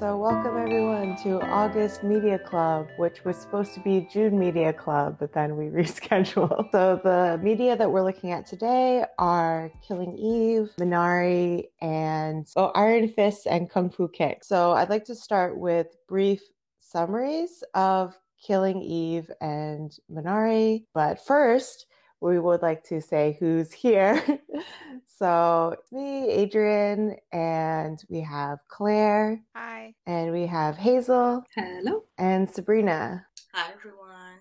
So, welcome everyone to August Media Club, which was supposed to be June Media Club, but then we rescheduled. So, the media that we're looking at today are Killing Eve, Minari, and oh, Iron Fists and Kung Fu Kick. So, I'd like to start with brief summaries of Killing Eve and Minari. But first, we would like to say who's here. so it's me, Adrian, and we have Claire. Hi. And we have Hazel. Hello. And Sabrina. Hi, everyone.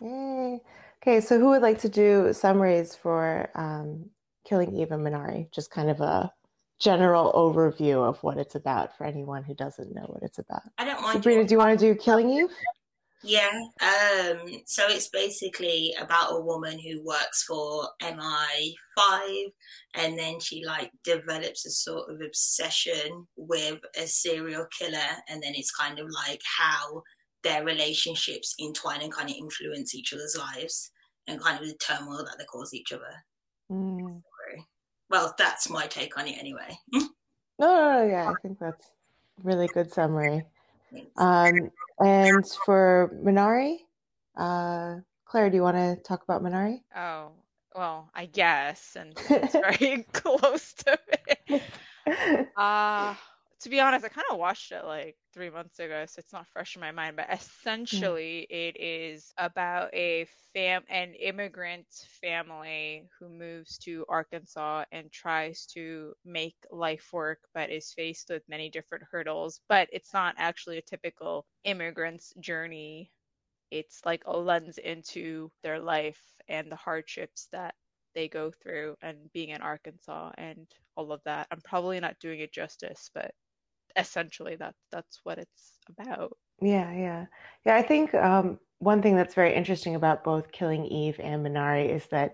Yay. Okay, so who would like to do summaries for um, Killing Eve and Minari? Just kind of a general overview of what it's about for anyone who doesn't know what it's about. I don't mind. Sabrina, do you want to do Killing Eve? Yeah. Um, so it's basically about a woman who works for MI5 and then she like develops a sort of obsession with a serial killer and then it's kind of like how their relationships entwine and kind of influence each other's lives and kind of the turmoil that they cause each other. Mm. Well, that's my take on it anyway. no, no, no, yeah, I think that's really good summary. Um, and for Minari, uh, Claire, do you want to talk about Minari? Oh, well, I guess, and it's very close to it. Uh, to be honest, I kind of watched it like three months ago, so it's not fresh in my mind. But essentially, mm. it is about a fam, an immigrant family who moves to Arkansas and tries to make life work, but is faced with many different hurdles. But it's not actually a typical immigrant's journey. It's like a lens into their life and the hardships that they go through and being in Arkansas and all of that. I'm probably not doing it justice, but essentially that's that's what it's about. Yeah, yeah, yeah. I think um, one thing that's very interesting about both Killing Eve and Minari is that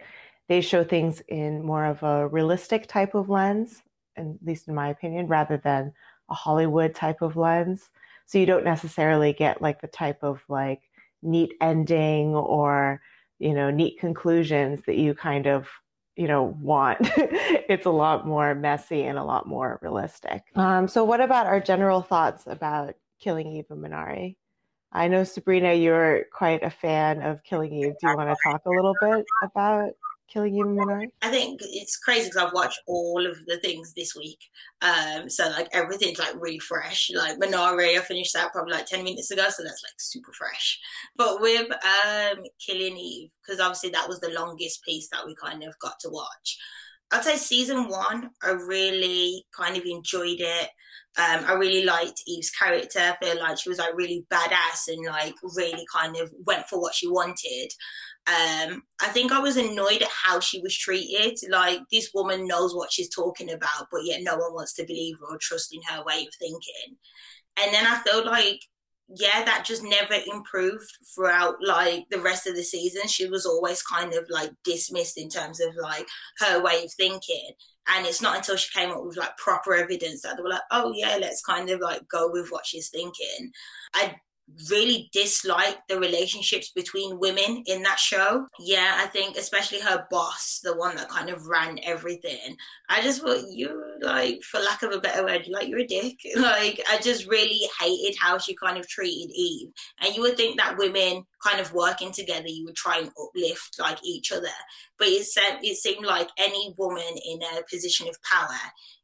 they show things in more of a realistic type of lens, at least in my opinion, rather than a Hollywood type of lens. So you don't necessarily get like the type of like neat ending or you know neat conclusions that you kind of you know want. It's a lot more messy and a lot more realistic. Um, so what about our general thoughts about killing eve and minari? I know sabrina you're quite a fan of killing eve. Do you want to talk a little bit about killing you Minari? I think it's crazy because I've watched all of the things this week. Um, so like everything's like really fresh. Like Minari, I finished that probably like 10 minutes ago, so that's like super fresh. But with um Killing Eve, because obviously that was the longest piece that we kind of got to watch. I'd say season one, I really kind of enjoyed it. Um, I really liked Eve's character. I feel like she was like really badass and like really kind of went for what she wanted. Um, I think I was annoyed at how she was treated. Like this woman knows what she's talking about, but yet no one wants to believe her or trust in her way of thinking. And then I felt like, yeah, that just never improved throughout like the rest of the season. She was always kind of like dismissed in terms of like her way of thinking. And it's not until she came up with like proper evidence that they were like, oh yeah, let's kind of like go with what she's thinking. I really dislike the relationships between women in that show. Yeah, I think especially her boss, the one that kind of ran everything. I just thought you like, for lack of a better word, like you're a dick. Like I just really hated how she kind of treated Eve. And you would think that women kind of working together, you would try and uplift like each other. But it said it seemed like any woman in a position of power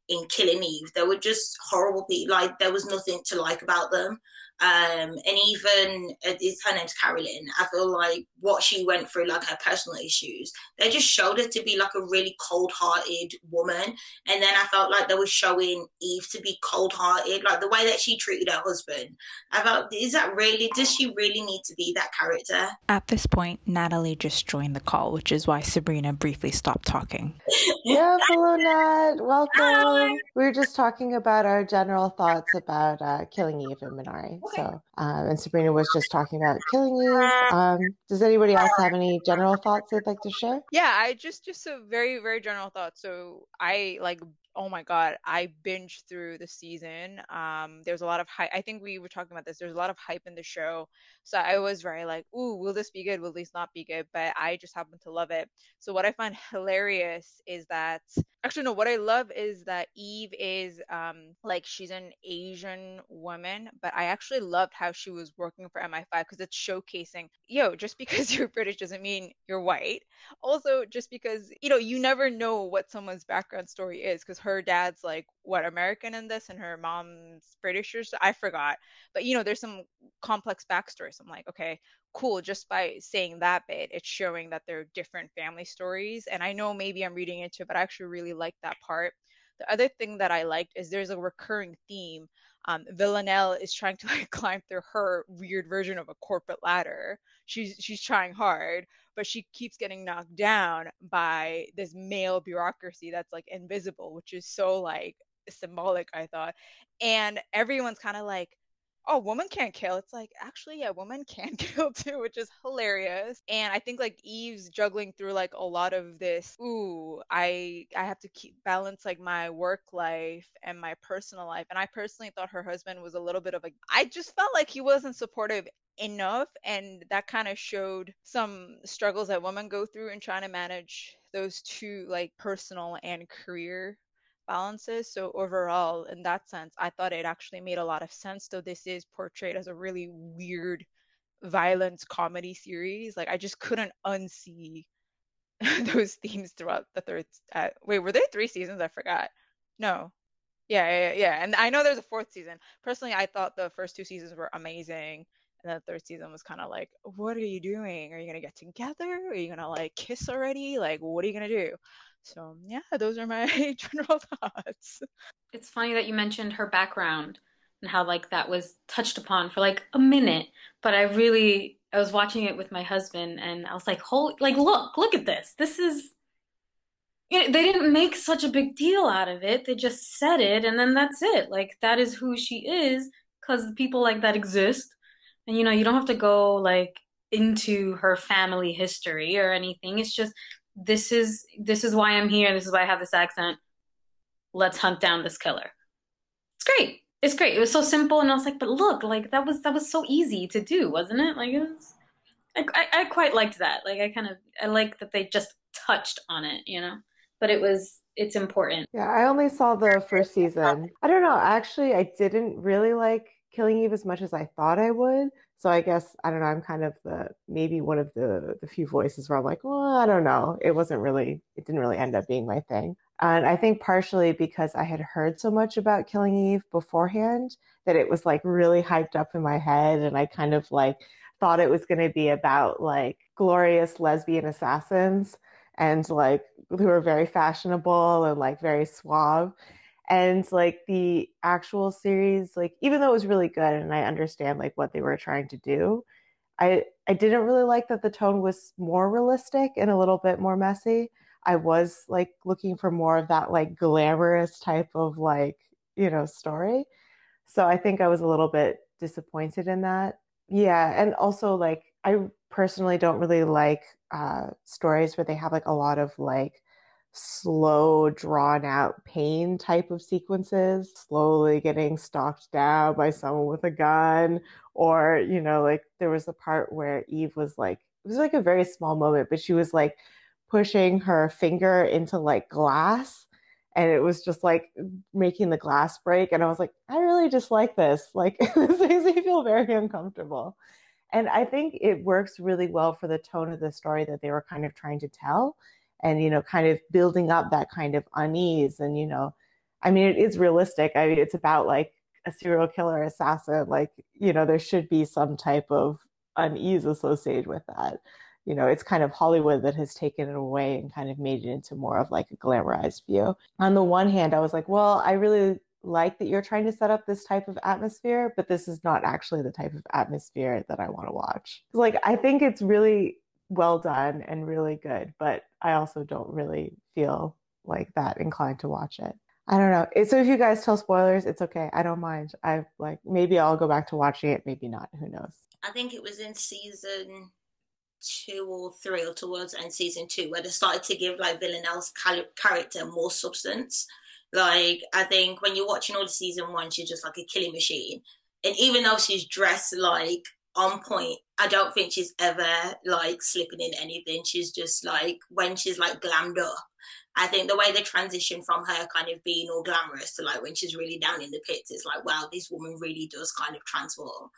in Killing Eve, they were just horrible people. Like there was nothing to like about them. Um, and even uh, her name's Carolyn. I feel like what she went through, like her personal issues, they just showed her to be like a really cold-hearted woman. And then I felt like they were showing Eve to be cold-hearted, like the way that she treated her husband. I felt, is that really? Does she really need to be that character? At this point, Natalie just joined the call, which is why Sabrina briefly stopped talking. yeah, hello, Nat. Welcome. Hi. We were just talking about our general thoughts about uh, Killing Eve and Minari. So, um, and Sabrina was just talking about killing you. Um, does anybody else have any general thoughts they'd like to share? Yeah, I just just a very very general thought. So I like oh my god i binged through the season um there's a lot of hype i think we were talking about this there's a lot of hype in the show so i was very like ooh will this be good? Will this not be good? But i just happen to love it. So what i find hilarious is that actually no what i love is that eve is um like she's an asian woman but i actually loved how she was working for mi5 because it's showcasing yo just because you're british doesn't mean you're white. Also just because you know you never know what someone's background story is because her dad's like what American in this and her mom's British or I forgot. But you know, there's some complex backstory. So I'm like, okay, cool. Just by saying that bit, it's showing that they're different family stories. And I know maybe I'm reading into it, but I actually really like that part. The other thing that I liked is there's a recurring theme. Um, Villanelle is trying to like climb through her weird version of a corporate ladder. She's she's trying hard, but she keeps getting knocked down by this male bureaucracy that's like invisible, which is so like symbolic, I thought. And everyone's kind of like, oh, woman can't kill. It's like, actually, yeah, woman can kill too, which is hilarious. And I think like Eve's juggling through like a lot of this, ooh, I I have to keep balance like my work life and my personal life. And I personally thought her husband was a little bit of a I just felt like he wasn't supportive enough and that kind of showed some struggles that women go through in trying to manage those two like personal and career balances so overall in that sense i thought it actually made a lot of sense though this is portrayed as a really weird violent comedy series like i just couldn't unsee those themes throughout the third uh, wait were there three seasons i forgot no yeah, yeah yeah and i know there's a fourth season personally i thought the first two seasons were amazing and the third season was kind of like, what are you doing? Are you gonna get together? Are you gonna like kiss already? Like, what are you gonna do? So yeah, those are my general thoughts. It's funny that you mentioned her background and how like that was touched upon for like a minute, but I really I was watching it with my husband and I was like, "Holy, like look, look at this. This is they didn't make such a big deal out of it. They just said it and then that's it. Like that is who she is cuz people like that exist and you know you don't have to go like into her family history or anything it's just this is this is why i'm here. And this is why i have this accent. Let's hunt down this killer. It's great. It's great. It was so simple and i was like but look like that was that was so easy to do wasn't it? Like it was i, I, quite liked that. Like i kind of i like that they just touched on it you know? But it was it's important. Yeah i only saw the first season. I don't know. Actually i didn't really like Killing Eve as much as I thought I would. So I guess I don't know. I'm kind of the maybe one of the the few voices where I'm like, well, I don't know. It wasn't really. It didn't really end up being my thing. And I think partially because I had heard so much about Killing Eve beforehand that it was like really hyped up in my head, and I kind of like thought it was going to be about like glorious lesbian assassins and like who are very fashionable and like very suave and like the actual series like even though it was really good and i understand like what they were trying to do i i didn't really like that the tone was more realistic and a little bit more messy. I was like looking for more of that like glamorous type of like you know story. So i think i was a little bit disappointed in that. Yeah and also like i personally don't really like uh stories where they have like a lot of like slow, drawn out pain type of sequences, slowly getting stalked down by someone with a gun. Or, you know, like there was a part where Eve was like, it was like a very small moment, but she was like pushing her finger into like glass and it was just like making the glass break. And I was like, I really just like this. Like, this makes me feel very uncomfortable. And I think it works really well for the tone of the story that they were kind of trying to tell and you know kind of building up that kind of unease and you know i mean it is realistic. I mean it's about like a serial killer assassin like you know there should be some type of unease associated with that. You know it's kind of hollywood that has taken it away and kind of made it into more of like a glamorized view. On the one hand i was like well i really like that you're trying to set up this type of atmosphere, but this is not actually the type of atmosphere that I want to watch. Like, I think it's really well done and really good, but I also don't really feel like that inclined to watch it. I don't know. So if you guys tell spoilers, it's okay. I don't mind. I like maybe I'll go back to watching it, maybe not. Who knows? I think it was in season two or three or towards and season two where they started to give like Villanelle's character more substance. Like, I think when you're watching all the season one, she's just like a killing machine. And even though she's dressed like on point, I don't think she's ever like slipping in anything. She's just like when she's like glammed up. I think the way they transition from her kind of being all glamorous to like when she's really down in the pits, it's like, wow, this woman really does kind of transform.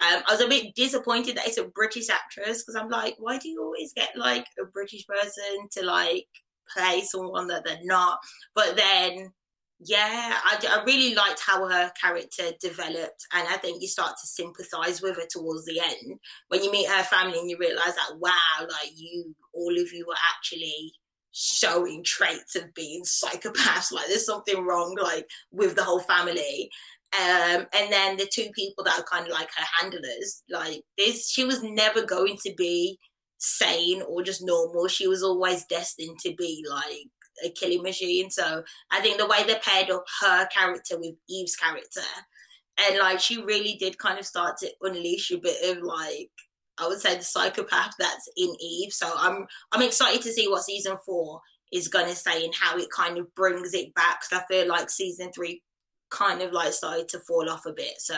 Um, I was a bit disappointed that it's a British actress because I'm like, why do you always get like a British person to like play someone that they're not? But then yeah, I, I really liked how her character developed, and I think you start to sympathize with her towards the end when you meet her family and you realize that wow, like you, all of you are actually showing traits of being psychopaths. Like there's something wrong, like with the whole family. Um, and then the two people that are kind of like her handlers, like this, she was never going to be sane or just normal. She was always destined to be like a killing machine. So I think the way they paired up her character with Eve's character, and like she really did kind of start to unleash a bit of like I would say the psychopath that's in Eve. So I'm I'm excited to see what season four is to say and how it kind of brings it back. Because I feel like season three kind of like started to fall off a bit. So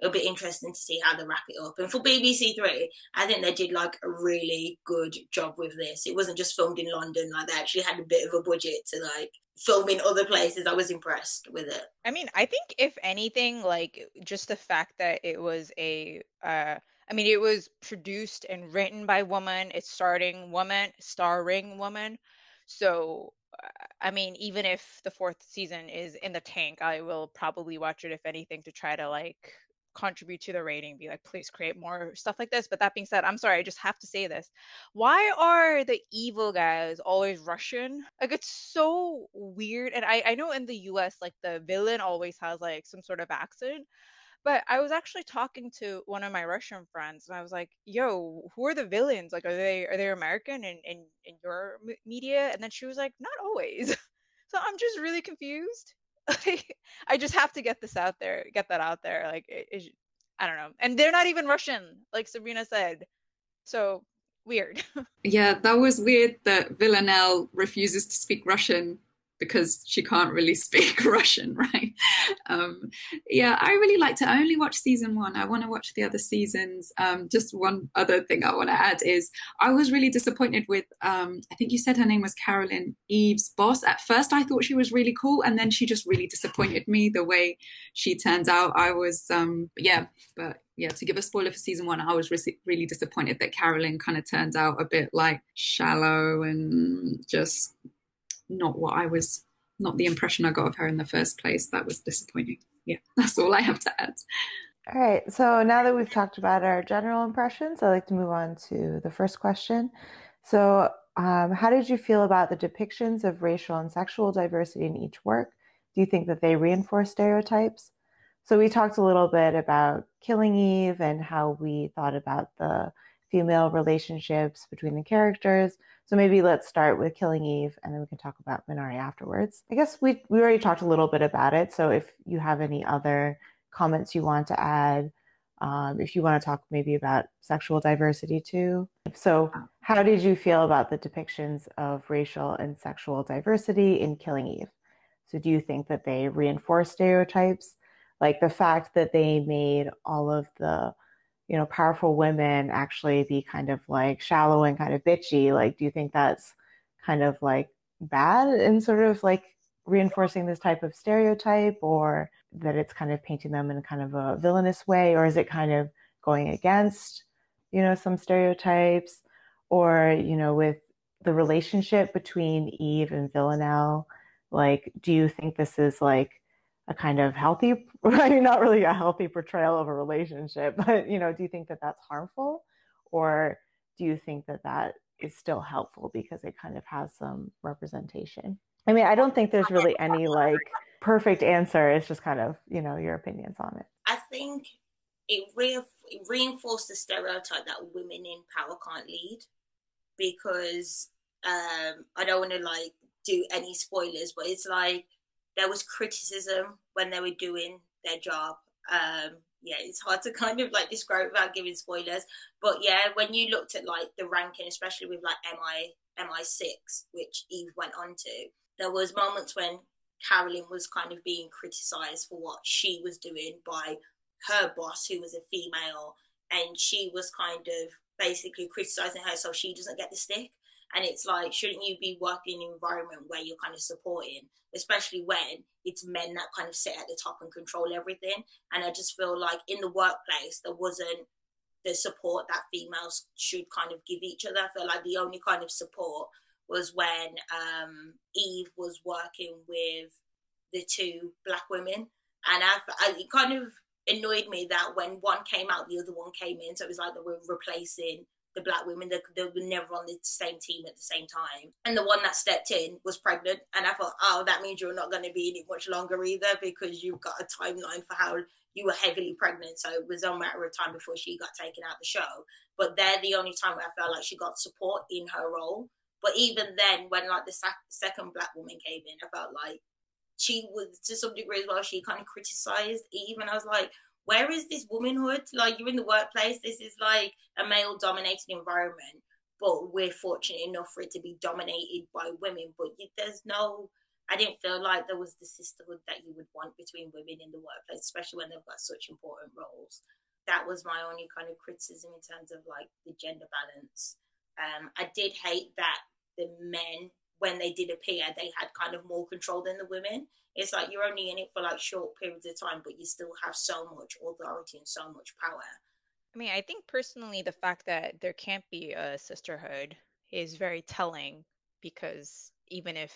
it'll be interesting to see how they wrap it up. And for BBC Three, I think they did like a really good job with this. It wasn't just filmed in London; like they actually had a bit of a budget to like film in other places. I was impressed with it. I mean, I think if anything, like just the fact that it was a. Uh, I mean, it was produced and written by woman. It's starting woman, starring woman. So I mean, even if the fourth season is in the tank, I will probably watch it if anything to try to like contribute to the rating be like please create more stuff like this. But that being said i'm sorry i just have to say this. Why are the evil guys always russian? Like it's so weird and i i know in the us like the villain always has like some sort of accent but I was actually talking to one of my Russian friends, and I was like, "Yo, who are the villains? Like, are they are they American in in, in your media?" And then she was like, "Not always." so I'm just really confused. I just have to get this out there, get that out there. Like, it, it, I don't know, and they're not even Russian, like Sabrina said. So weird. yeah, that was weird that Villanelle refuses to speak Russian because she can't really speak Russian, right? Um, yeah, I really like to only watch season one. I want to watch the other seasons. Um, just one other thing I want to add is I was really disappointed with, um, I think you said her name was Carolyn Eve's boss. At first, I thought she was really cool, and then she just really disappointed me the way she turns out. I was, um, yeah, but yeah, to give a spoiler for season one, I was re- really disappointed that Carolyn kind of turned out a bit like shallow and just not what I was, not the impression I got of her in the first place. That was disappointing. Yeah, that's all I have to add. All right. So now that we've talked about our general impressions, I'd like to move on to the first question. So, um, how did you feel about the depictions of racial and sexual diversity in each work? Do you think that they reinforce stereotypes? So, we talked a little bit about Killing Eve and how we thought about the female relationships between the characters. So maybe let's start with Killing Eve and then we can talk about Minari afterwards. I guess we we already talked a little bit about it. So if you have any other comments you want to add, um, if you want to talk maybe about sexual diversity too. So how did you feel about the depictions of racial and sexual diversity in Killing Eve? So do you think that they reinforce stereotypes? Like the fact that they made all of the you know, powerful women actually be kind of like shallow and kind of bitchy? Like, do you think that's kind of like bad and sort of like reinforcing this type of stereotype or that it's kind of painting them in kind of a villainous way? Or is it kind of going against, you know, some stereotypes? Or, you know, with the relationship between Eve and Villanelle, like, do you think this is like a kind of healthy, not really a healthy portrayal of a relationship, but you know, do you think that that's harmful, or do you think that that is still helpful because it kind of has some representation? I mean, I don't think there's really any like perfect answer. It's just kind of you know your opinions on it. I think it, re- it reinforced the stereotype that women in power can't lead because um, I don't want to like do any spoilers, but it's like there was criticism when they were doing their job. Um, yeah, it's hard to kind of like describe without giving spoilers. But yeah, when you looked at like the ranking, especially with like MI MI six, which Eve went on to, there was moments when Carolyn was kind of being criticized for what she was doing by her boss, who was a female, and she was kind of basically criticizing her so she doesn't get the stick. And it's like, shouldn't you be working in an environment where you're kind of supporting, especially when it's men that kind of sit at the top and control everything? And I just feel like in the workplace, there wasn't the support that females should kind of give each other. I feel like the only kind of support was when um, Eve was working with the two black women. And I, I, it kind of annoyed me that when one came out, the other one came in. So it was like they were replacing the black women. They, they were never on the same team at the same time. And the one that stepped in was pregnant. And I thought, oh, that means you're not going to be in it much longer either because you've got a timeline for how you were heavily pregnant. So it was a matter of time before she got taken out the show. But they're the only time where I felt like she got support in her role. But even then, when like the second black woman came in, I felt like she was to some degree as well. She kind of criticized Eve, and I was like, where is this womanhood? Like you're in the workplace. This is like a male dominated environment, but we're fortunate enough for it to be dominated by women. But there's no, I didn't feel like there was the sisterhood that you would want between women in the workplace, especially when they've got such important roles. That was my only kind of criticism in terms of like the gender balance. Um, I did hate that the men when they did appear, they had kind of more control than the women. It's like you're only in it for like short periods of time, but you still have so much authority and so much power. I mean, I think personally, the fact that there can't be a sisterhood is very telling because even if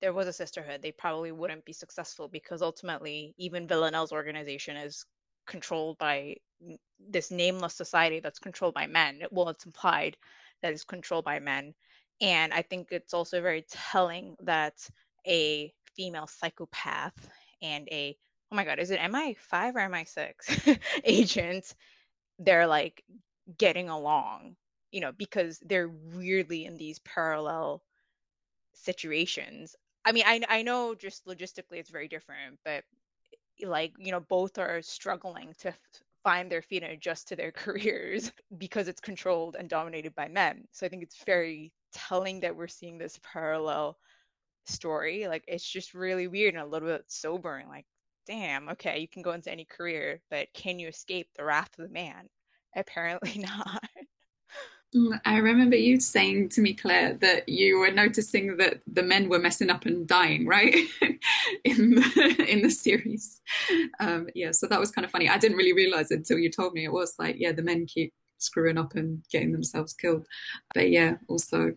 there was a sisterhood, they probably wouldn't be successful because ultimately, even Villanelle's organization is controlled by this nameless society that's controlled by men. Well, it's implied that it's controlled by men. And I think it's also very telling that a female psychopath and a oh my god, is it MI5 or MI6 agent? They're like getting along, you know, because they're weirdly in these parallel situations. I mean, I I know just logistically it's very different, but like you know both are struggling to find their feet and adjust to their careers because it's controlled and dominated by men. So I think it's very telling that we're seeing this parallel story. Like it's just really weird and a little bit sobering. Like, damn, okay, you can go into any career, but can you escape the wrath of the man? Apparently not. Mm, I remember you saying to me, Claire, that you were noticing that the men were messing up and dying, right? in the in the series. Um, yeah, so that was kind of funny. I didn't really realize it until you told me. It was like, yeah, the men keep screwing up and getting themselves killed. But yeah, also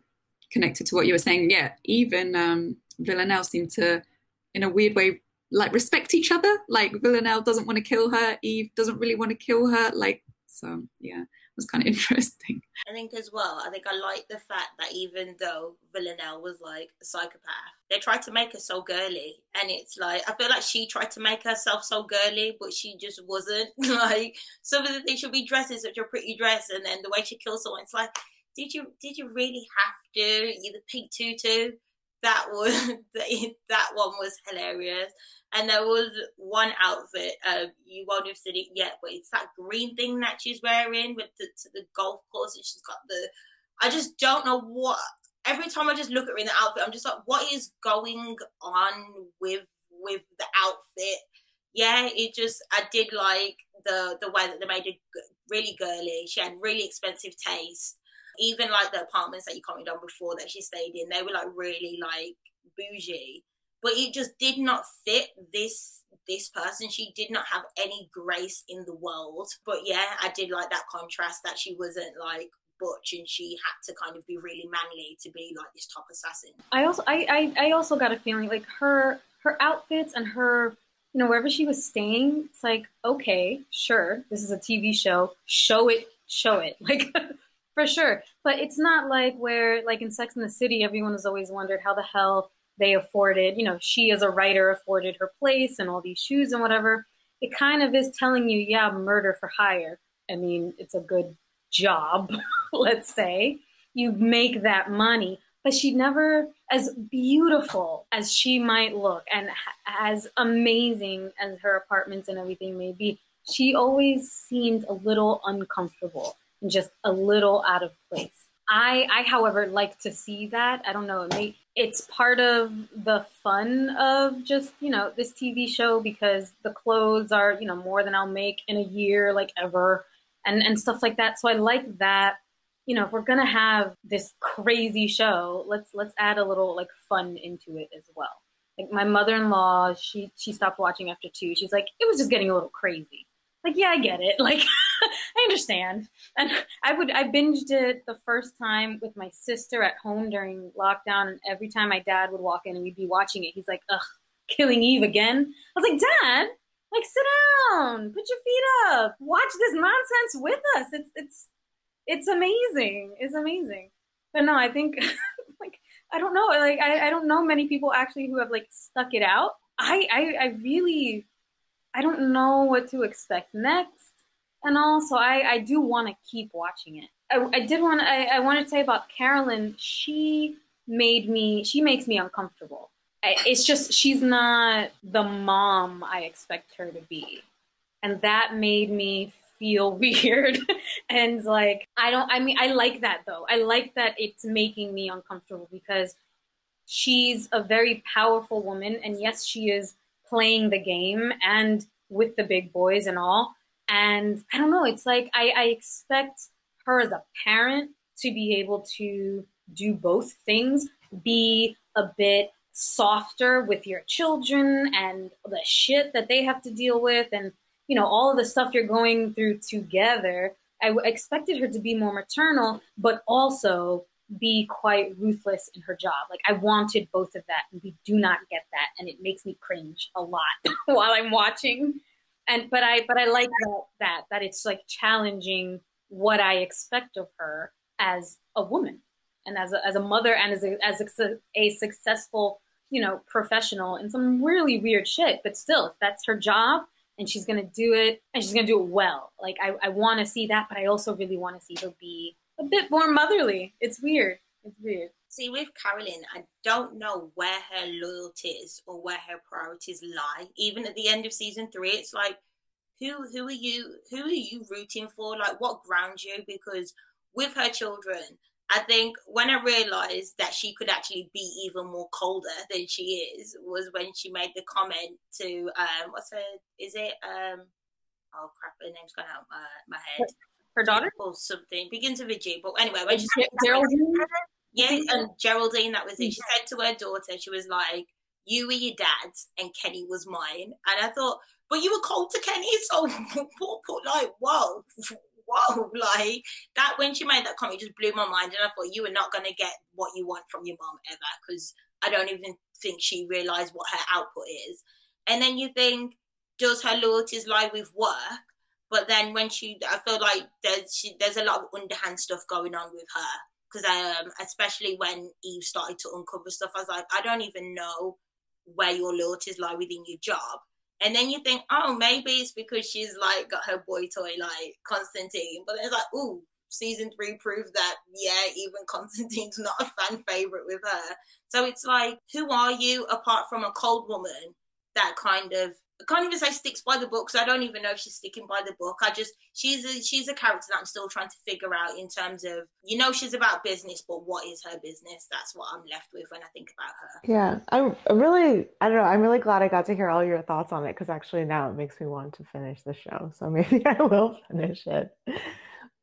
connected to what you were saying, yeah, even um, Villanelle seemed to, in a weird way, like respect each other. Like Villanelle doesn't want to kill her, Eve doesn't really want to kill her. Like, so yeah, it was kind of interesting. I think as well, I think I like the fact that even though Villanelle was like a psychopath, they tried to make her so girly. And it's like, I feel like she tried to make herself so girly, but she just wasn't. like, some of the things she'll be dressed in such a pretty dress, and then the way she kills someone, it's like, did you did you really have to? You the pink tutu. That was that one was hilarious. And there was one outfit, uh, you won't have seen it yet, but it's that green thing that she's wearing with the the golf course, and she's got the. I just don't know what. Every time I just look at her in the outfit, I'm just like, what is going on with with the outfit? Yeah, it just I did like the the way that they made it really girly. She had really expensive taste even like the apartments that you commented on before that she stayed in, they were like really like bougie. But it just did not fit this this person. She did not have any grace in the world. But yeah, I did like that contrast that she wasn't like butch and she had to kind of be really manly to be like this top assassin. I also I, I, I also got a feeling like her her outfits and her you know wherever she was staying, it's like okay, sure, this is a TV show, show it, show it. Like for sure. But it's not like where, like in Sex in the City, everyone has always wondered how the hell they afforded, you know, she as a writer afforded her place and all these shoes and whatever. It kind of is telling you, yeah, murder for hire. I mean, it's a good job, let's say. You make that money. But she never, as beautiful as she might look and as amazing as her apartments and everything may be, she always seemed a little uncomfortable just a little out of place. I, I, however, like to see that. I don't know. It may, it's part of the fun of just you know this TV show because the clothes are you know more than I'll make in a year, like ever, and and stuff like that. So I like that. You know, if we're gonna have this crazy show, let's let's add a little like fun into it as well. Like my mother-in-law, she she stopped watching after two. She's like, it was just getting a little crazy like yeah i get it. Like i understand. And i would i binged it the first time with my sister at home during lockdown and every time my dad would walk in and we'd be watching it he's like ugh killing eve again. I was like dad like sit down. Put your feet up. Watch this nonsense with us. It's it's it's amazing. It's amazing. But no i think like i don't know. Like I, I don't know many people actually who have like stuck it out. I i, I really I don't know what to expect next. And also, I, I do want to keep watching it. I, I did want I, I wanted to say about Carolyn. She made me. She makes me uncomfortable. I, it's just she's not the mom I expect her to be, and that made me feel weird. and like I don't. I mean, I like that though. I like that it's making me uncomfortable because she's a very powerful woman, and yes, she is playing the game and with the big boys and all. And I don't know, it's like I, I expect her as a parent to be able to do both things, be a bit softer with your children and the shit that they have to deal with and you know all of the stuff you're going through together I expected her to be more maternal but also be quite ruthless in her job. Like I wanted both of that, and we do not get that, and it makes me cringe a lot while I'm watching. And but I but I like that that that it's like challenging what I expect of her as a woman and as a, as a mother and as a, as a, a successful you know professional in some really weird shit. But still, if that's her job, and she's gonna do it, and she's gonna do it well. Like I I want to see that, but I also really want to see her be a bit more motherly. It's weird. It's weird. See, with Carolyn, I don't know where her loyalties or where her priorities lie. Even at the end of season three, it's like, who who are you who are you rooting for? Like, what grounds you? Because with her children, I think when I realized that she could actually be even more colder than she is was when she made the comment to um what's her is it um oh crap her name's gone out my my head her daughter or something begins with a G. But anyway, when she said Geraldine, yeah, and Geraldine, that was it. She said to her daughter, she was like, "You were your dad's, and Kenny was mine." And I thought, but you were cold to Kenny, so like, whoa, whoa, like that. When she made that comment, just blew my mind, and I thought you were not gonna get what you want from your mom ever, because I don't even think she realized what her output is. And then you think, does her loyalties lie with work? But then when she, I feel like there's she, there's a lot of underhand stuff going on with her because um, especially when Eve started to uncover stuff, I was like, I don't even know where your loyalties lie within your job. And then you think, oh, maybe it's because she's like got her boy toy like Constantine. But it's like, ooh, season three proved that yeah, even Constantine's not a fan favorite with her. So it's like, who are you apart from a cold woman that kind of I can't even say sticks by the book because I don't even know if she's sticking by the book. I just she's a, she's a character that I'm still trying to figure out in terms of you know she's about business, but what is her business? That's what I'm left with when I think about her. Yeah, I'm really I don't know. I'm really glad I got to hear all your thoughts on it because actually now it makes me want to finish the show. So maybe I will finish it.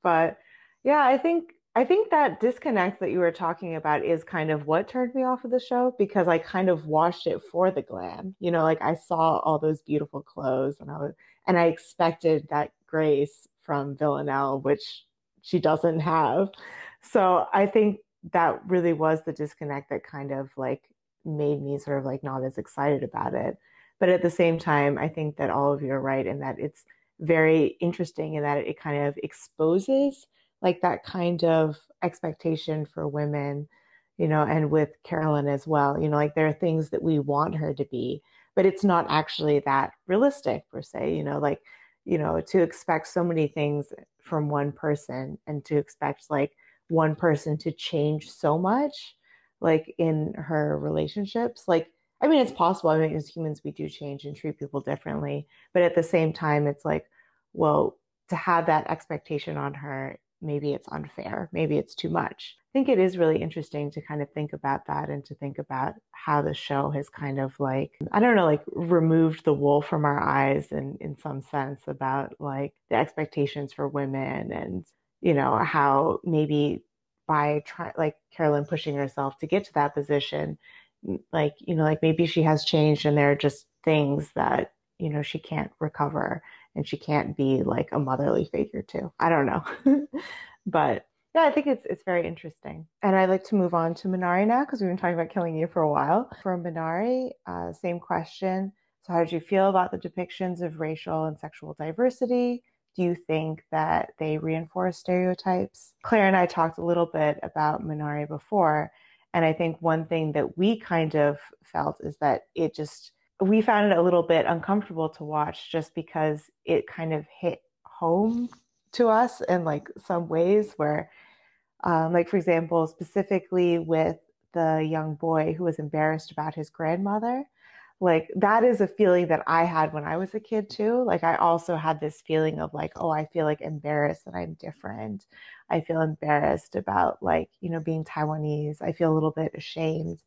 But yeah, I think I think that disconnect that you were talking about is kind of what turned me off of the show because I kind of watched it for the glam. You know, like I saw all those beautiful clothes and I was and I expected that grace from Villanelle, which she doesn't have. So I think that really was the disconnect that kind of like made me sort of like not as excited about it. But at the same time, I think that all of you are right in that it's very interesting in that it kind of exposes like that kind of expectation for women, you know, and with Carolyn as well. You know, like there are things that we want her to be, but it's not actually that realistic per se, you know, like, you know, to expect so many things from one person and to expect like one person to change so much, like in her relationships. Like, I mean, it's possible. I mean, as humans, we do change and treat people differently. But at the same time, it's like, well, to have that expectation on her maybe it's unfair, maybe it's too much. I think it is really interesting to kind of think about that and to think about how the show has kind of like, I don't know, like removed the wool from our eyes in, in some sense about like the expectations for women and, you know, how maybe by trying, like Carolyn pushing herself to get to that position, like, you know, like maybe she has changed and there are just things that, you know, she can't recover and she can't be like a motherly figure too. I don't know. but yeah, I think it's it's very interesting. And I'd like to move on to Minari now because we've been talking about killing you for a while. For Minari, uh, same question. So, how did you feel about the depictions of racial and sexual diversity? Do you think that they reinforce stereotypes? Claire and I talked a little bit about Minari before, and I think one thing that we kind of felt is that it just we found it a little bit uncomfortable to watch just because it kind of hit home to us in like some ways where um, like for example specifically with the young boy who was embarrassed about his grandmother like that is a feeling that i had when i was a kid too. Like i also had this feeling of like oh i feel like embarrassed that i'm different. I feel embarrassed about like you know being taiwanese. I feel a little bit ashamed.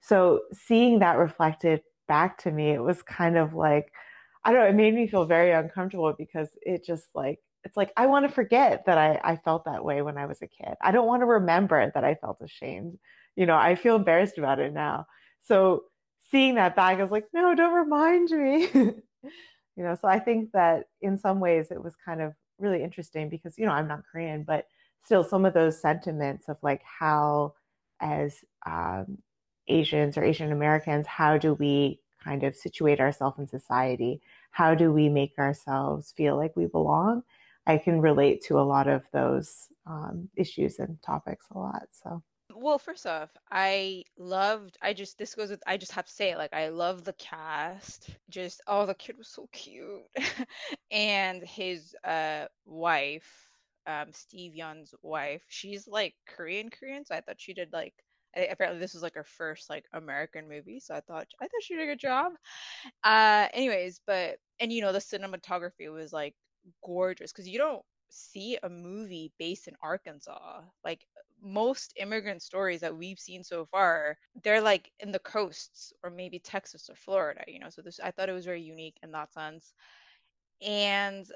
So seeing that reflected back to me, it was kind of like, I don't know, it made me feel very uncomfortable because it just like, it's like, I want to forget that I, I felt that way when I was a kid. I don't want to remember that I felt ashamed. You know, I feel embarrassed about it now. So seeing that back, I was like, no, don't remind me. you know, so I think that in some ways it was kind of really interesting because, you know, I'm not Korean, but still some of those sentiments of like how as um, Asians or Asian Americans, how do we kind of situate ourselves in society? How do we make ourselves feel like we belong? I can relate to a lot of those um, issues and topics a lot. So. Well, first off, I loved. I just this goes with. I just have to say, like, I love the cast. Just oh, the kid was so cute, and his uh wife, um, Steve Yeun's wife. She's like Korean Korean, so I thought she did like apparently this was like her first like American movie, so I thought I thought she did a good job. Uh, anyways, but and you know the cinematography was like gorgeous because you don't see a movie based in Arkansas. Like most immigrant stories that we've seen so far, they're like in the coasts or maybe Texas or Florida, you know. So this I thought it was very unique in that sense. And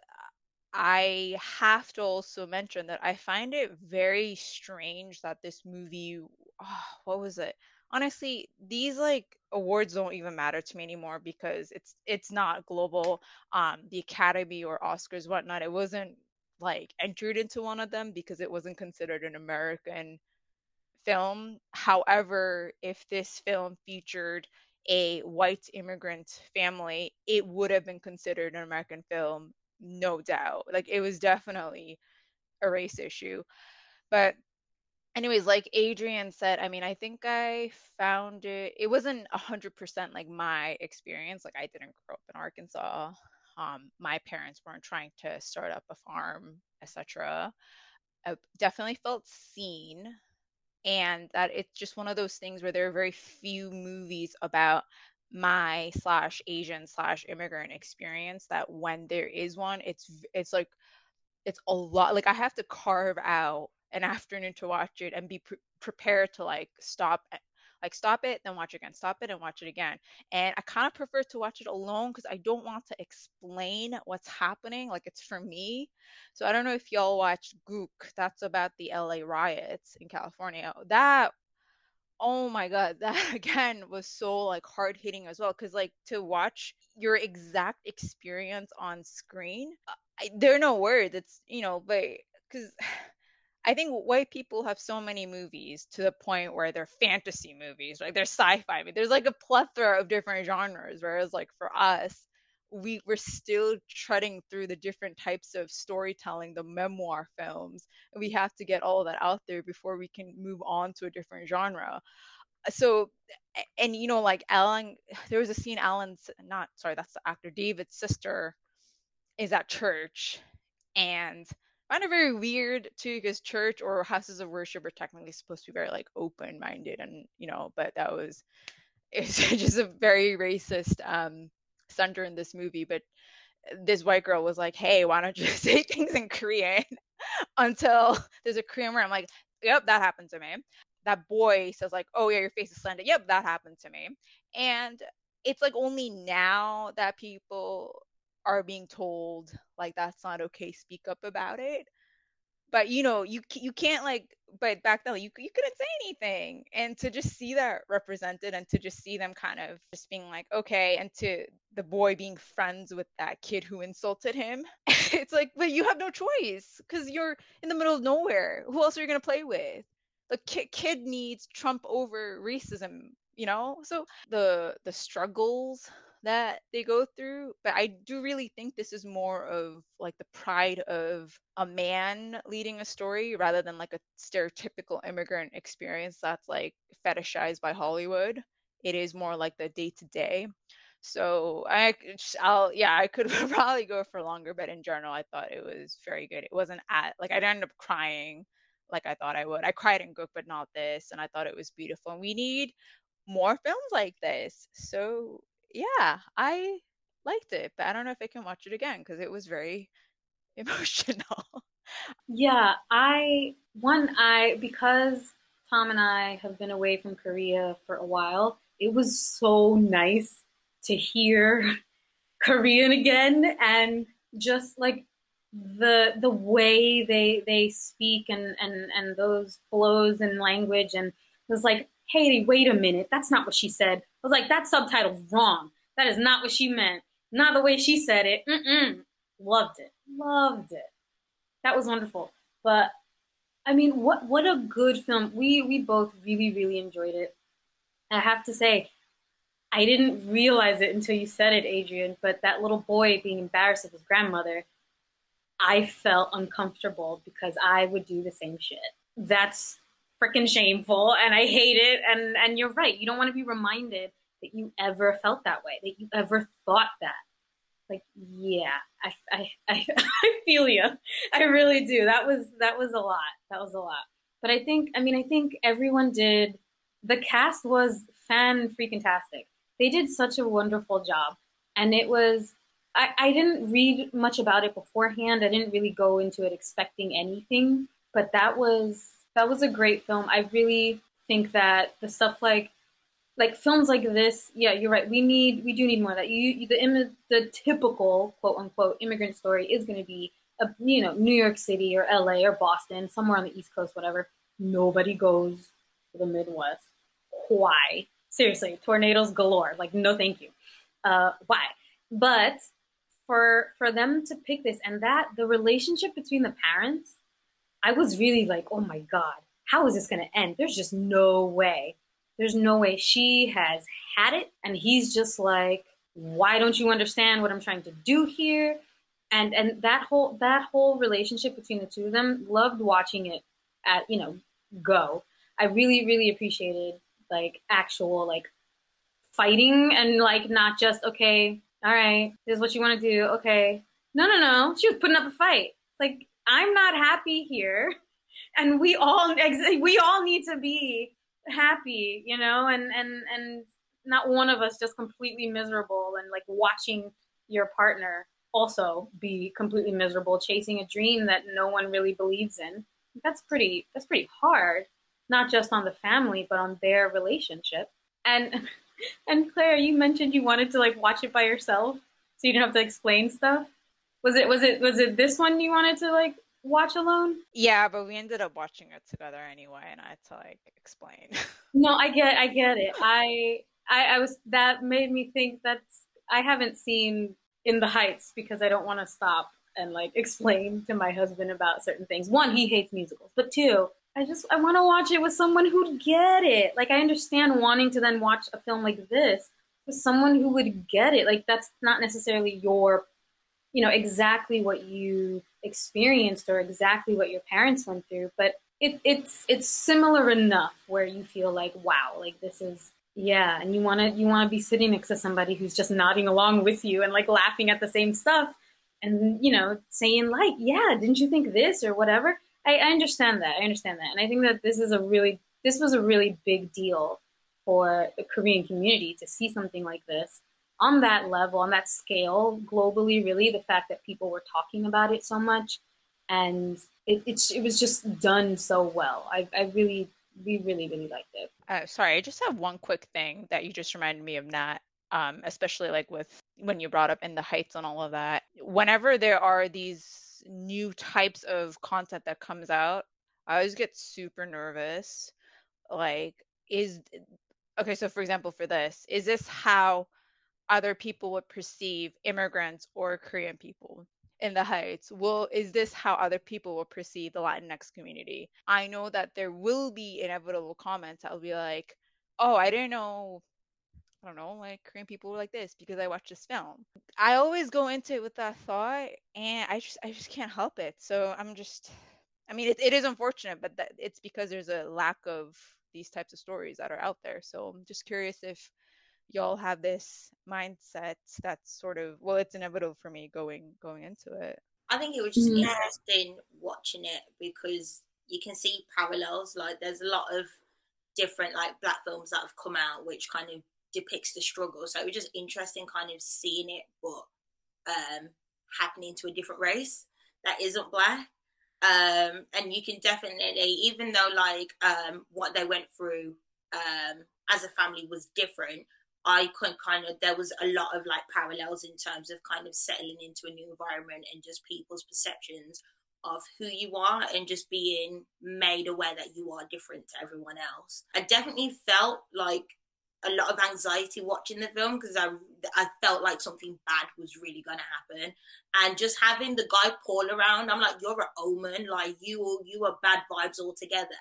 I have to also mention that I find it very strange that this movie, oh, what was it? Honestly, these like awards don't even matter to me anymore because it's it's not global. Um, the Academy or Oscars, whatnot, it wasn't like entered into one of them because it wasn't considered an American film. However, if this film featured a white immigrant family, it would have been considered an American film no doubt. Like it was definitely a race issue. But anyways, like Adrian said, I mean, I think I found it it wasn't a hundred percent like my experience. Like I didn't grow up in Arkansas. Um, my parents weren't trying to start up a farm, etc. I definitely felt seen and that it's just one of those things where there are very few movies about my slash Asian slash immigrant experience that when there is one, it's it's like it's a lot. Like I have to carve out an afternoon to watch it and be pre- prepared to like stop like stop it then watch it again stop it and watch it again. And i kind of prefer to watch it alone because i don't want to explain what's happening like it's for me. So i don't know if y'all watched gook that's about the la riots in california. That oh my god that again was so like hard hitting as well because like to watch your exact experience on screen I, there are no words it's you know but because I think white people have so many movies to the point where they're fantasy movies, like they're sci-fi. There's like a plethora of different genres, whereas like for us, we we're still treading through the different types of storytelling the memoir films and we have to get all that out there before we can move on to a different genre so and you know like alan there was a scene alan's not sorry that's the actor david's sister is at church and Find it very weird too because church or houses of worship are technically supposed to be very like open minded and you know but that was it's just a very racist um center in this movie, but this white girl was like, "Hey, why don't you say things in Korean?" until there's a Korean word. I'm like, yep, that happened to me. That boy says like, oh yeah, your face is slanted. Yep, that happened to me. And it's like only now that people are being told like that's not okay, speak up about it. But you know, you you can't like. But back then, you you couldn't say anything, and to just see that represented, and to just see them kind of just being like, okay, and to the boy being friends with that kid who insulted him, it's like, but you have no choice because you're in the middle of nowhere. Who else are you gonna play with? The kid kid needs trump over racism you know so the the struggles that they go through but i do really think this is more of like the pride of a man leading a story rather than like a stereotypical immigrant experience that's like fetishized by hollywood. It is more like the day to day so i i'll yeah i could probably go for longer but in general i thought it was very good. It wasn't at like i didn't end up crying like i thought i would. I cried in gook but not this and i thought it was beautiful. And we need more films like this. So yeah, I liked it, but I don't know if I can watch it again because it was very emotional. yeah, I one I because Tom and I have been away from Korea for a while. It was so nice to hear Korean again and just like the the way they they speak and and and those flows in language and it was like hey, wait a minute, that's not what she said. I was like, that subtitle's wrong. That is not what she meant. Not the way she said it. Mm-mm. Loved it. Loved it. That was wonderful. But I mean, what what a good film. We we both really really enjoyed it. I have to say, I didn't realize it until you said it, Adrian. But that little boy being embarrassed of his grandmother, I felt uncomfortable because I would do the same shit. That's freaking shameful and I hate it. And, and you're right. You don't want to be reminded that you ever felt that way, that you ever thought that. Like, yeah, I, I, I, I feel you. I really do. That was, that was a lot. That was a lot. But I think, I mean, I think everyone did, the cast was fan freaking tastic. They did such a wonderful job. And it was, I, I didn't read much about it beforehand. I didn't really go into it expecting anything, but that was that was a great film. I really think that the stuff like like films like this, yeah, you're right. We need we do need more of that. You, you the the typical quote unquote immigrant story is going to be a you know New York City or L.A. or Boston, somewhere on the East Coast, whatever. Nobody goes to the Midwest. Why? Seriously, tornadoes galore. Like no, thank you. Uh, why? But for for them to pick this and that the relationship between the parents I was really like, oh my God, how is this going to end? There's just no way. There's no way. She has had it. And he's just like, why don't you understand what I'm trying to do here? And, and that whole, that whole relationship between the two of them, loved watching it at, you know, go. I really, really appreciated like actual, like fighting and like not just, okay, all right, this is what you want to do. Okay. No, no, no. She was putting up a fight. Like I'm not happy here, and we all we all need to be happy, you know, and and and not one of us just completely miserable and like watching your partner also be completely miserable chasing a dream that no one really believes in. That's pretty that's pretty hard, not just on the family but on their relationship. And and Claire, you mentioned you wanted to like watch it by yourself so you didn't have to explain stuff. Was it was it was it this one you wanted to like watch alone? Yeah, but we ended up watching it together anyway, and I had to like explain. no, I get I get it. I, I I was that made me think that's I haven't seen In the Heights because I don't want to stop and like explain to my husband about certain things. One, he hates musicals, but two, I just I want to watch it with someone who'd get it. Like I understand wanting to then watch a film like this with someone who would get it. Like that's not necessarily your you know exactly what you experienced or exactly what your parents went through but it, it's it's similar enough where you feel like wow like this is yeah and you want to you want to be sitting next to somebody who's just nodding along with you and like laughing at the same stuff and you know saying like yeah didn't you think this or whatever? I, I understand that i understand that. And i think that this is a really this was a really big deal for the korean community to see something like this on that level, on that scale, globally, really, the fact that people were talking about it so much and it, it, it was just done so well. I, I really, we really, really liked it. Uh, sorry, I just have one quick thing that you just reminded me of, Nat. Um, especially like with when you brought up in the heights and all of that. Whenever there are these new types of content that comes out, I always get super nervous. Like, is okay, so for example, for this, is this how other people would perceive immigrants or Korean people? in the heights? Will is this how other people will perceive the latinx community? I know that there will be inevitable comments that will be like oh i didn't know i don't know like korean people were like this because i watched this film. I always go into it with that thought and i just i just can't help it. So i'm just i mean it, it is unfortunate but that it's because there's a lack of these types of stories that are out there. So i'm just curious if y'all have this mindset that's sort of well it's inevitable for me going going into it. I think it was just mm-hmm. interesting watching it because you can see parallels like there's a lot of different like black films that have come out which kind of depicts the struggle. So it was just interesting kind of seeing it but um happening to a different race that isn't black. Um and you can definitely even though like um what they went through um as a family was different I could kind of there was a lot of like parallels in terms of kind of settling into a new environment and just people's perceptions of who you are and just being made aware that you are different to everyone else. I definitely felt like a lot of anxiety watching the film because I I felt like something bad was really gonna happen, and just having the guy Paul around, I'm like, you're an omen, like you you are bad vibes altogether.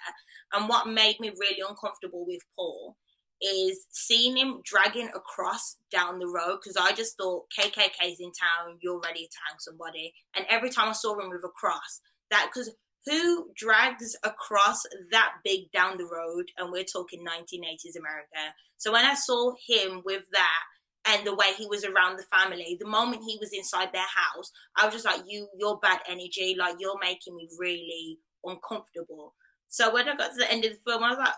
And what made me really uncomfortable with Paul is seeing him dragging across down the road because I just thought KKK's in town, you're ready to hang somebody. And every time I saw him with a cross, that because who drags across that big down the road? And we're talking 1980s America. So when I saw him with that and the way he was around the family, the moment he was inside their house, I was just like, you, you're bad energy. Like you're making me really uncomfortable. So when I got to the end of the film, I was like,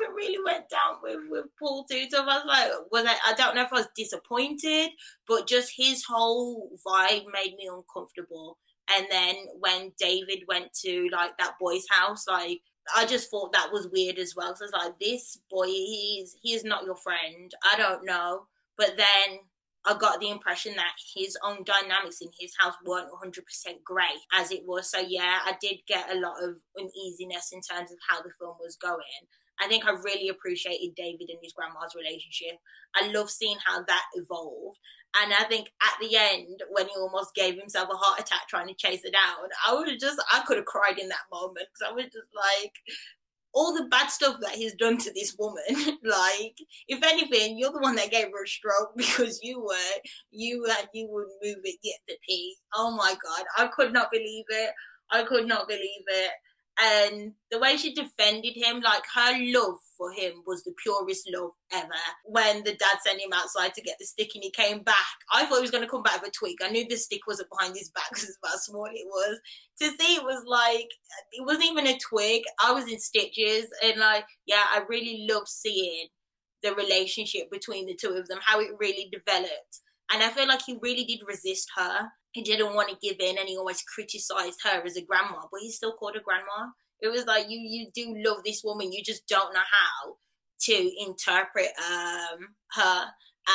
nothing really went down with with Paul too. So I was like, was I? I don't know if I was disappointed, but just his whole vibe made me uncomfortable. And then when David went to like that boy's house, like I just thought that was weird as well. So I was like, this boy, he's he's not your friend. I don't know. But then I got the impression that his own dynamics in his house weren't 100% great as it was. So yeah, I did get a lot of uneasiness in terms of how the film was going. I think I really appreciated David and his grandma's relationship. I love seeing how that evolved. And I think at the end, when he almost gave himself a heart attack trying to chase her down, I would have just, I could have cried in that moment because I was just like, all the bad stuff that he's done to this woman, like, if anything, you're the one that gave her a stroke because you were, you had, you would move it, get the pee. Oh my God. I could not believe it. I could not believe it and the way she defended him, like her love for him was the purest love ever. When the dad sent him outside to get the stick and he came back, I thought he was going to come back with a twig. I knew the stick wasn't behind his back because of how small it was. To see it was like, it wasn't even a twig. I was in stitches. And like, yeah, I really loved seeing the relationship between the two of them, how it really developed. And I feel like he really did resist her he didn't want to give in and he always criticized her as a grandma, but he still called her grandma. It was like you you do love this woman, you just don't know how to interpret um her.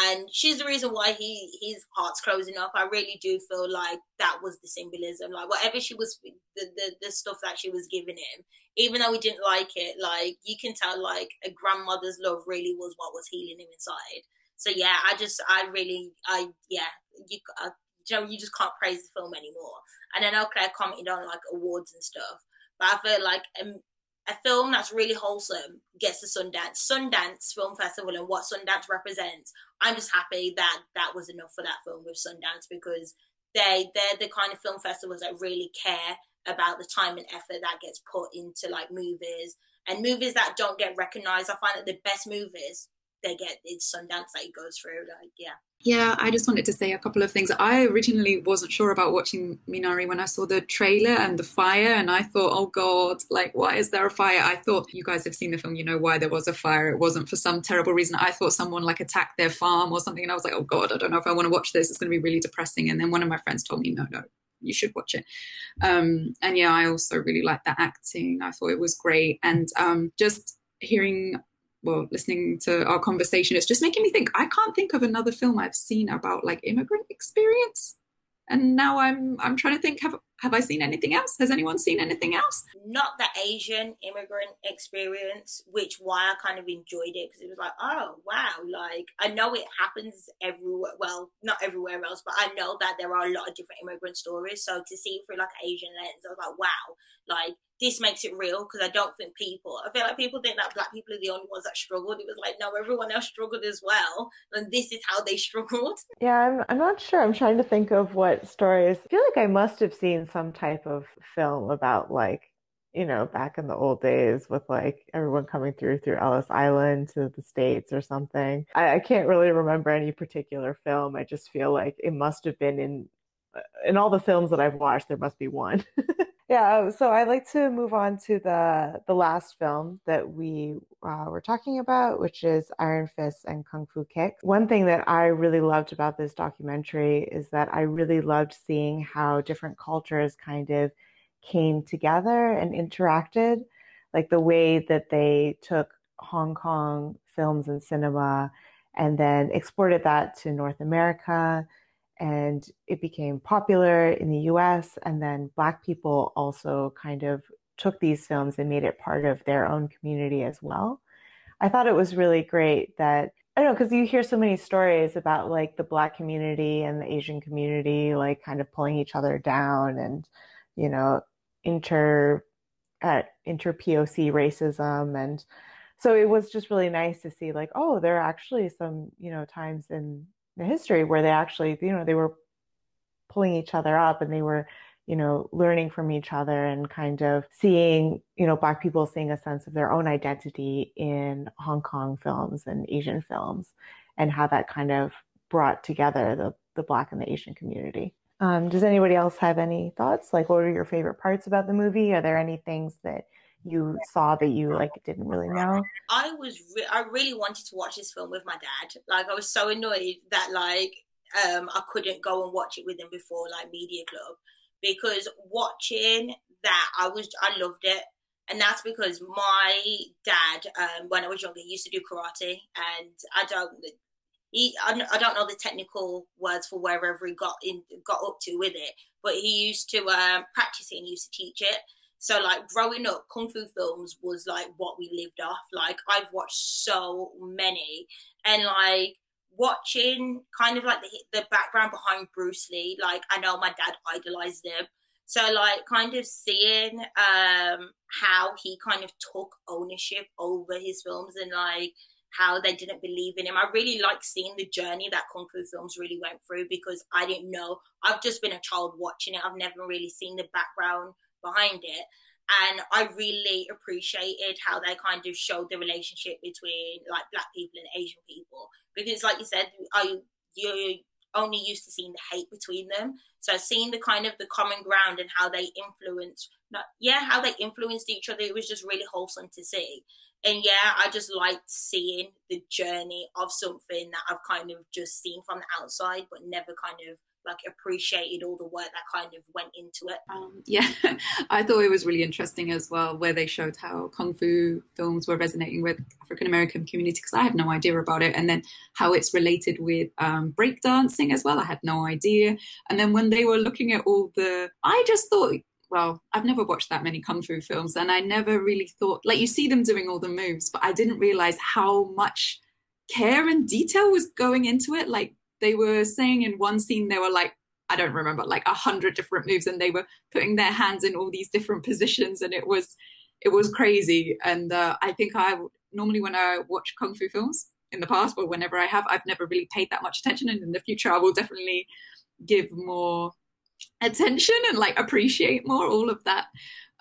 And she's the reason why he his heart's closing up. I really do feel like that was the symbolism. Like whatever she was the, the, the stuff that she was giving him, even though he didn't like it, like you can tell like a grandmother's love really was what was healing him inside. So yeah, I just I really I yeah, you I, you know, you just can't praise the film anymore. And I know Claire commented on like awards and stuff, but I feel like um, a film that's really wholesome gets the Sundance, Sundance Film Festival, and what Sundance represents. I'm just happy that that was enough for that film with Sundance because they they're the kind of film festivals that really care about the time and effort that gets put into like movies and movies that don't get recognized. I find that the best movies they get it's Sundance that it goes through. Like, yeah. Yeah, I just wanted to say a couple of things. I originally wasn't sure about watching Minari when I saw the trailer and the fire, and I thought, oh God, like, why is there a fire? I thought you guys have seen the film, you know why there was a fire. It wasn't for some terrible reason. I thought someone like attacked their farm or something, and I was like, oh God, I don't know if I want to watch this. It's going to be really depressing. And then one of my friends told me, no, no, you should watch it. Um, and yeah, I also really liked that acting. I thought it was great, and um, just hearing well, listening to our conversation, it's just making me think. I can't think of another film I've seen about like immigrant experience and now I'm I'm trying to think have have I seen anything else? Has anyone seen anything else? Not the Asian immigrant experience, which why I kind of enjoyed it because it was like, oh wow, like I know it happens everywhere. Well, not everywhere else, but I know that there are a lot of different immigrant stories. So to see it through like Asian lens, I was like, wow, like this makes it real because I don't think people, I feel like people think that black people are the only ones that struggled. It was like, no, everyone else struggled as well. And this is how they struggled. Yeah, I'm, I'm not sure. I'm trying to think of what stories. I feel like I must have seen some type of film about like, you know, back in the old days with like everyone coming through through Ellis Island to the States or something. I, I can't really remember any particular film. I just feel like it must have been in uh, in all the films that I've watched, there must be one. Yeah, uh, so I'd like to move on to the the last film that we uh, were talking about, which is Iron Fist and Kung Fu Kick. One thing that I really loved about this documentary is that I really loved seeing how different cultures kind of came together and interacted, like the way that they took Hong Kong films and cinema and then exported that to North America and it became popular in the US. And then Black people also kind of took these films and made it part of their own community as well. I thought it was really great that, I don't know, because you hear so many stories about like the Black community and the Asian community, like kind of pulling each other down and, you know, inter, uh, inter POC racism. And so it was just really nice to see like, oh, there are actually some, you know, times in the history where they actually, you know, they were pulling each other up and they were, you know, learning from each other and kind of seeing, you know, Black people seeing a sense of their own identity in Hong Kong films and Asian films and how that kind of brought together the, the Black and the Asian community. Um, does anybody else have any thoughts? Like, what are your favorite parts about the movie? Are there any things that you saw that you like didn't really know? I was re- I really wanted to watch this film with my dad. Like I was so annoyed that like um I couldn't go and watch it with him before like media club because watching that I was I loved it and that's because my dad um when I was younger used to do karate and I don't he, I don't know the technical words for wherever he got in got up to with it, but he used to um, practice it and used to teach it. So like growing up, kung fu films was like what we lived off. Like I've watched so many, and like watching kind of like the the background behind Bruce Lee. Like I know my dad idolized him, so like kind of seeing um how he kind of took ownership over his films and like how they didn't believe in him. I really like seeing the journey that kung fu films really went through because I didn't know. I've just been a child watching it. I've never really seen the background behind it. And I really appreciated how they kind of showed the relationship between like black people and Asian people. Because like you said, I you only used to seeing the hate between them. So seeing the kind of the common ground and how they influenced not yeah, how they influenced each other, it was just really wholesome to see. And yeah, I just liked seeing the journey of something that I've kind of just seen from the outside but never kind of like appreciated all the work that kind of went into it. Um, yeah, I thought it was really interesting as well, where they showed how kung fu films were resonating with African American community because I had no idea about it, and then how it's related with um, breakdancing as well. I had no idea, and then when they were looking at all the, I just thought well, I've never watched that many kung fu films, and I never really thought like you see them doing all the moves, but I didn't realize how much care and detail was going into it. Like they were saying in one scene they were like I don't remember like a hundred different moves and they were putting their hands in all these different positions and it was it was crazy. And uh, I think I normally when I watch kung fu films in the past or whenever I have I've never really paid that much attention and in the future I will definitely give more attention and like appreciate more all of that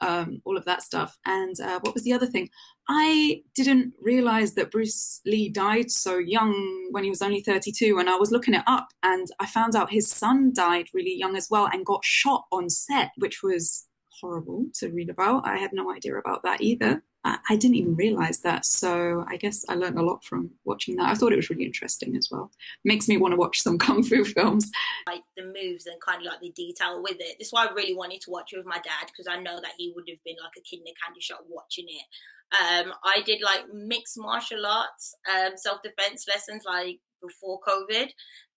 um, all of that stuff. And uh, what was the other thing? I didn't realize that Bruce Lee died so young when he was only 32. And I was looking it up and I found out his son died really young as well and got shot on set, which was horrible to read about. I had no idea about that either. I, didn't even realize that. So I guess I learned a lot from watching that. I thought it was really interesting as well. Makes me want to watch some kung fu films. Like the moves and kind of like the detail with it. This is why I really wanted to watch it with my dad because I know that he would have been like a kid in a candy shop watching it. Um, I did like mixed martial arts, um, self defense lessons like before COVID.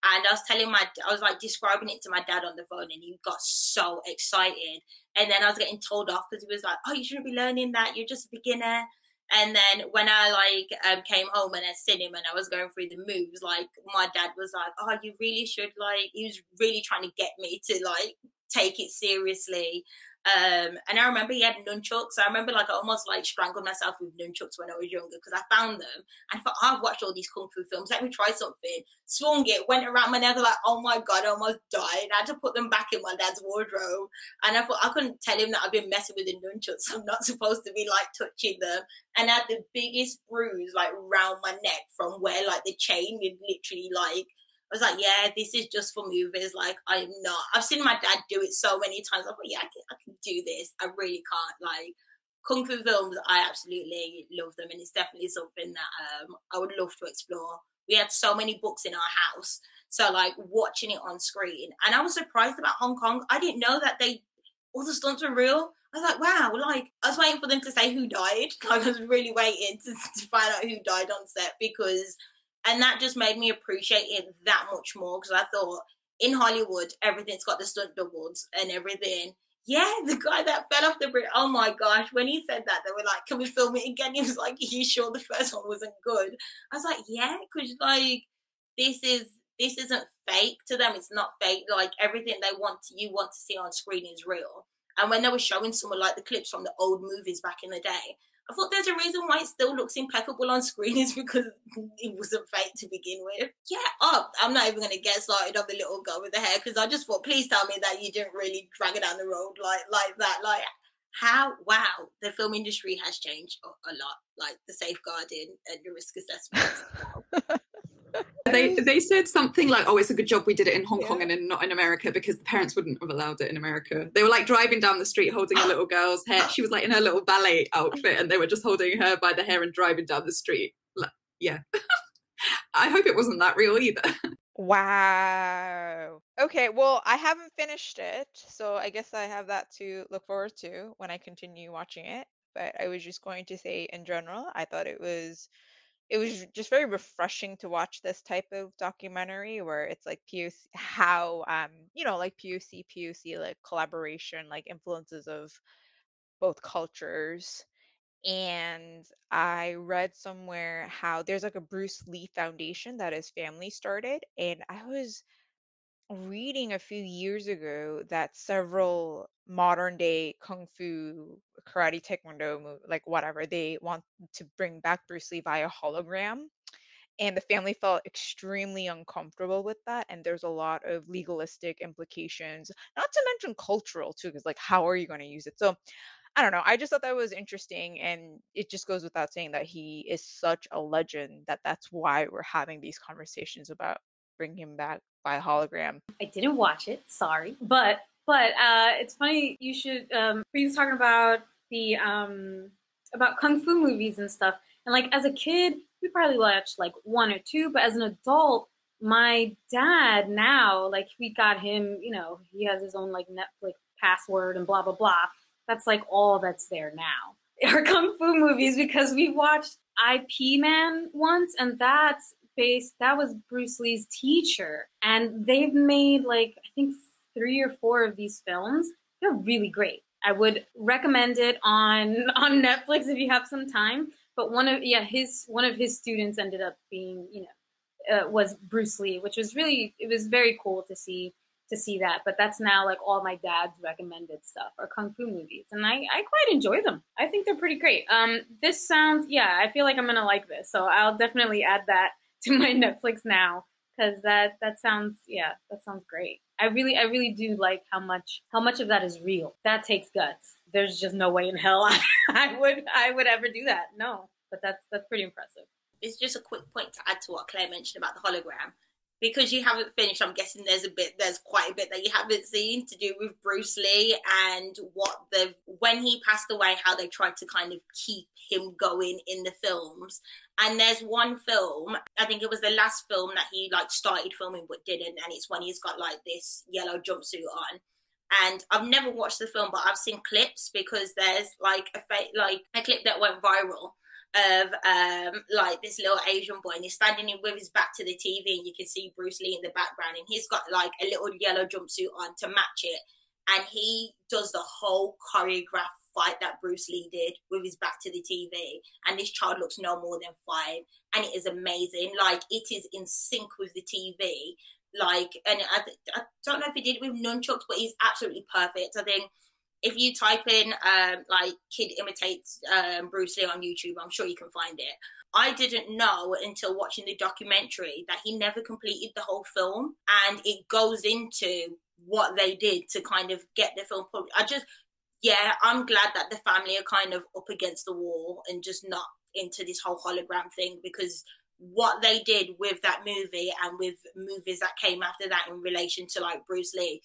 And I was telling my, I was like describing it to my dad on the phone, and he got so excited. And then I was getting told off because he was like, "Oh, you shouldn't be learning that. You're just a beginner." And then when I like um, came home and I seen him and I was going through the moves, like my dad was like, "Oh, you really should like." He was really trying to get me to like take it seriously. Um, and I remember he had nunchucks. I remember like I almost like strangled myself with nunchucks when I was younger because I found them and I thought, oh, I've watched all these kung fu films. Let me try something. Swung it, went around my neck, like, oh my god, I almost died. I had to put them back in my dad's wardrobe. And I thought I couldn't tell him that I've been messing with the nunchucks. I'm not supposed to be like touching them. And I had the biggest bruise like round my neck from where like the chain would literally like I was like, yeah, this is just for movies. Like, I'm not. I've seen my dad do it so many times. I thought, yeah, I can, I can do this. I really can't. Like, kung fu films, I absolutely love them, and it's definitely something that um, I would love to explore. We had so many books in our house, so like watching it on screen, and I was surprised about Hong Kong. I didn't know that they all the stunts were real. I was like, wow, like I was waiting for them to say who died. Like I was really waiting to, to find out who died on set because and that just made me appreciate it that much more because I thought in Hollywood everything's got the stunt doubles and everything. Yeah, the guy that fell off the bridge. Oh my gosh! When he said that, they were like, "Can we film it again?" He was like, "Are you sure the first one wasn't good?" I was like, "Yeah," because like this is this isn't fake to them. It's not fake. Like everything they want to, you want to see on screen is real. And when they were showing someone like the clips from the old movies back in the day, I thought there's a reason why it still looks impeccable on screen is because it wasn't fake to begin with. Yeah, oh, I'm not even going to get started on the little girl with the hair because I just thought, please tell me that you didn't really drag her down the road like like that. Like, how, wow, the film industry has changed a, a lot. Like the safeguarding and the risk assessment. they they said something like, "Oh, it's a good job we did it in Hong yeah. Kong and in, not in America because the parents wouldn't have allowed it in America." They were like driving down the street holding a little girl's hair. She was like in her little ballet outfit, and they were just holding her by the hair and driving down the street. Like, yeah, I hope it wasn't that real either. Wow. Okay, well, I haven't finished it, so I guess I have that to look forward to when I continue watching it. But I was just going to say, in general, I thought it was it was just very refreshing to watch this type of documentary where it's like POC how um you know like POC POC like collaboration like influences of both cultures. And I read somewhere how there's like a Bruce Lee Foundation that his family started and I was reading a few years ago that several modern day kung fu, karate, taekwondo, like whatever, they want to bring back Bruce Lee via hologram. And the family felt extremely uncomfortable with that. And there's a lot of legalistic implications, not to mention cultural too, because like, how are you going to use it? So I don't know. I just thought that was interesting. And it just goes without saying that he is such a legend that that's why we're having these conversations about bringing him back by hologram. I didn't watch it, sorry, but but uh, it's funny you should. Um, Bree's talking about the um, about kung fu movies and stuff, and like as a kid, we probably watched like one or two, but as an adult, my dad now, like we got him, you know, he has his own like Netflix password and blah blah blah. That's like all that's there now. Our kung fu movies because we watched Ip Man once, and that's based that was Bruce Lee's teacher. And they've made like I think three or four of these films. They're really great. I would recommend it on on Netflix if you have some time. But one of yeah, his one of his students ended up being, you know, uh, was Bruce Lee, which was really it was very cool to see to see that. But that's now like all my dad's recommended stuff are kung fu movies, and I I quite enjoy them. I think they're pretty great. Um, this sounds yeah, I feel like I'm gonna like this, so I'll definitely add that to my Netflix now because that that sounds yeah that sounds great. I really I really do like how much how much of that is real. That takes guts. There's just no way in hell I, I would I would ever do that. No, but that's that's pretty impressive. It's just a quick point to add to what Claire mentioned about the hologram. Because you haven't finished, I'm guessing there's a bit, there's quite a bit that you haven't seen to do with Bruce Lee and what the when he passed away, how they tried to kind of keep him going in the films. And there's one film, I think it was the last film that he like started filming but didn't, and it's when he's got like this yellow jumpsuit on. And I've never watched the film, but I've seen clips because there's like a like a clip that went viral of um like this little Asian boy and he's standing with his back to the TV and you can see Bruce Lee in the background and he's got like a little yellow jumpsuit on to match it and he does the whole choreographed fight that Bruce Lee did with his back to the TV and this child looks no more than five and it is amazing. Like it is in sync with the TV like and I, I don't know if he did it with nunchucks but he's absolutely perfect. I think if you type in um, like kid imitates um, Bruce Lee on YouTube, I'm sure you can find it. I didn't know until watching the documentary that he never completed the whole film, and it goes into what they did to kind of get the film published. I just, yeah, I'm glad that the family are kind of up against the wall and just not into this whole hologram thing because what they did with that movie and with movies that came after that in relation to like Bruce Lee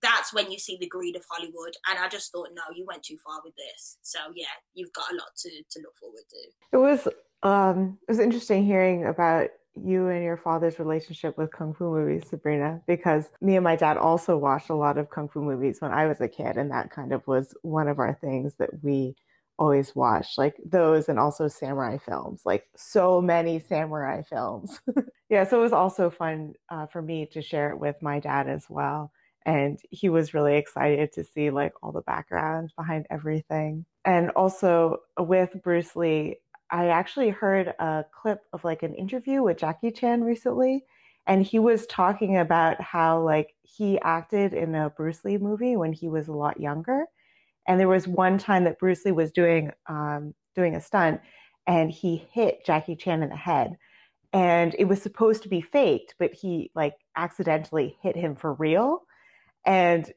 that's when you see the greed of Hollywood. And I just thought, no, you went too far with this. So yeah, you've got a lot to to look forward to. It was um it was interesting hearing about you and your father's relationship with kung fu movies, Sabrina, because me and my dad also watched a lot of kung fu movies when I was a kid, and that kind of was one of our things that we always watched, like those and also samurai films, like so many samurai films. yeah, so it was also fun uh, for me to share it with my dad as well and he was really excited to see like all the background behind everything. And also with Bruce Lee, I actually heard a clip of like an interview with Jackie Chan recently and he was talking about how like he acted in a Bruce Lee movie when he was a lot younger. And there was one time that Bruce Lee was doing um, doing a stunt and he hit Jackie Chan in the head. And it was supposed to be faked, but he like accidentally hit him for real and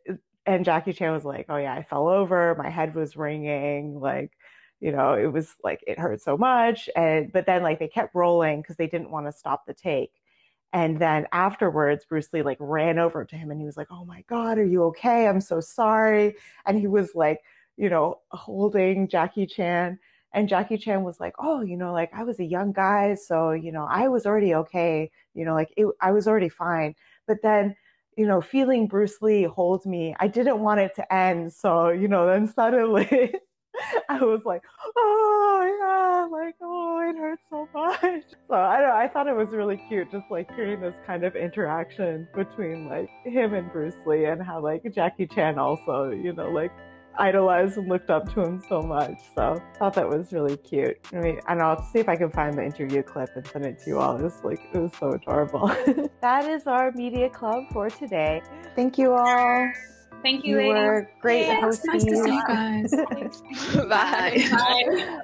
and Jackie Chan was like, "Oh yeah, I fell over, my head was ringing, like, you know, it was like it hurt so much." And but then like they kept rolling because they didn't want to stop the take. And then afterwards, Bruce Lee like ran over to him and he was like, "Oh my God, are you okay? I'm so sorry." And he was like, you know, holding Jackie Chan. And Jackie Chan was like, "Oh, you know, like I was a young guy, so you know, I was already okay. You know, like it, I was already fine." But then you know, feeling Bruce Lee hold me, I didn't want it to end. So, you know, then suddenly I was like, oh yeah, like, oh, it hurts so much. So I don't I thought it was really cute, just like hearing this kind of interaction between like him and Bruce Lee and how like Jackie Chan also, you know, like idolized and looked up to him so much. So I thought that was really cute. I mean, and I'll see if I can find the interview clip and send it to you all. It was like, it was so adorable. that is our media club for today. Thank you all. Thank you, you ladies. were great yeah, hosting. Nice to see you guys. Bye. Bye.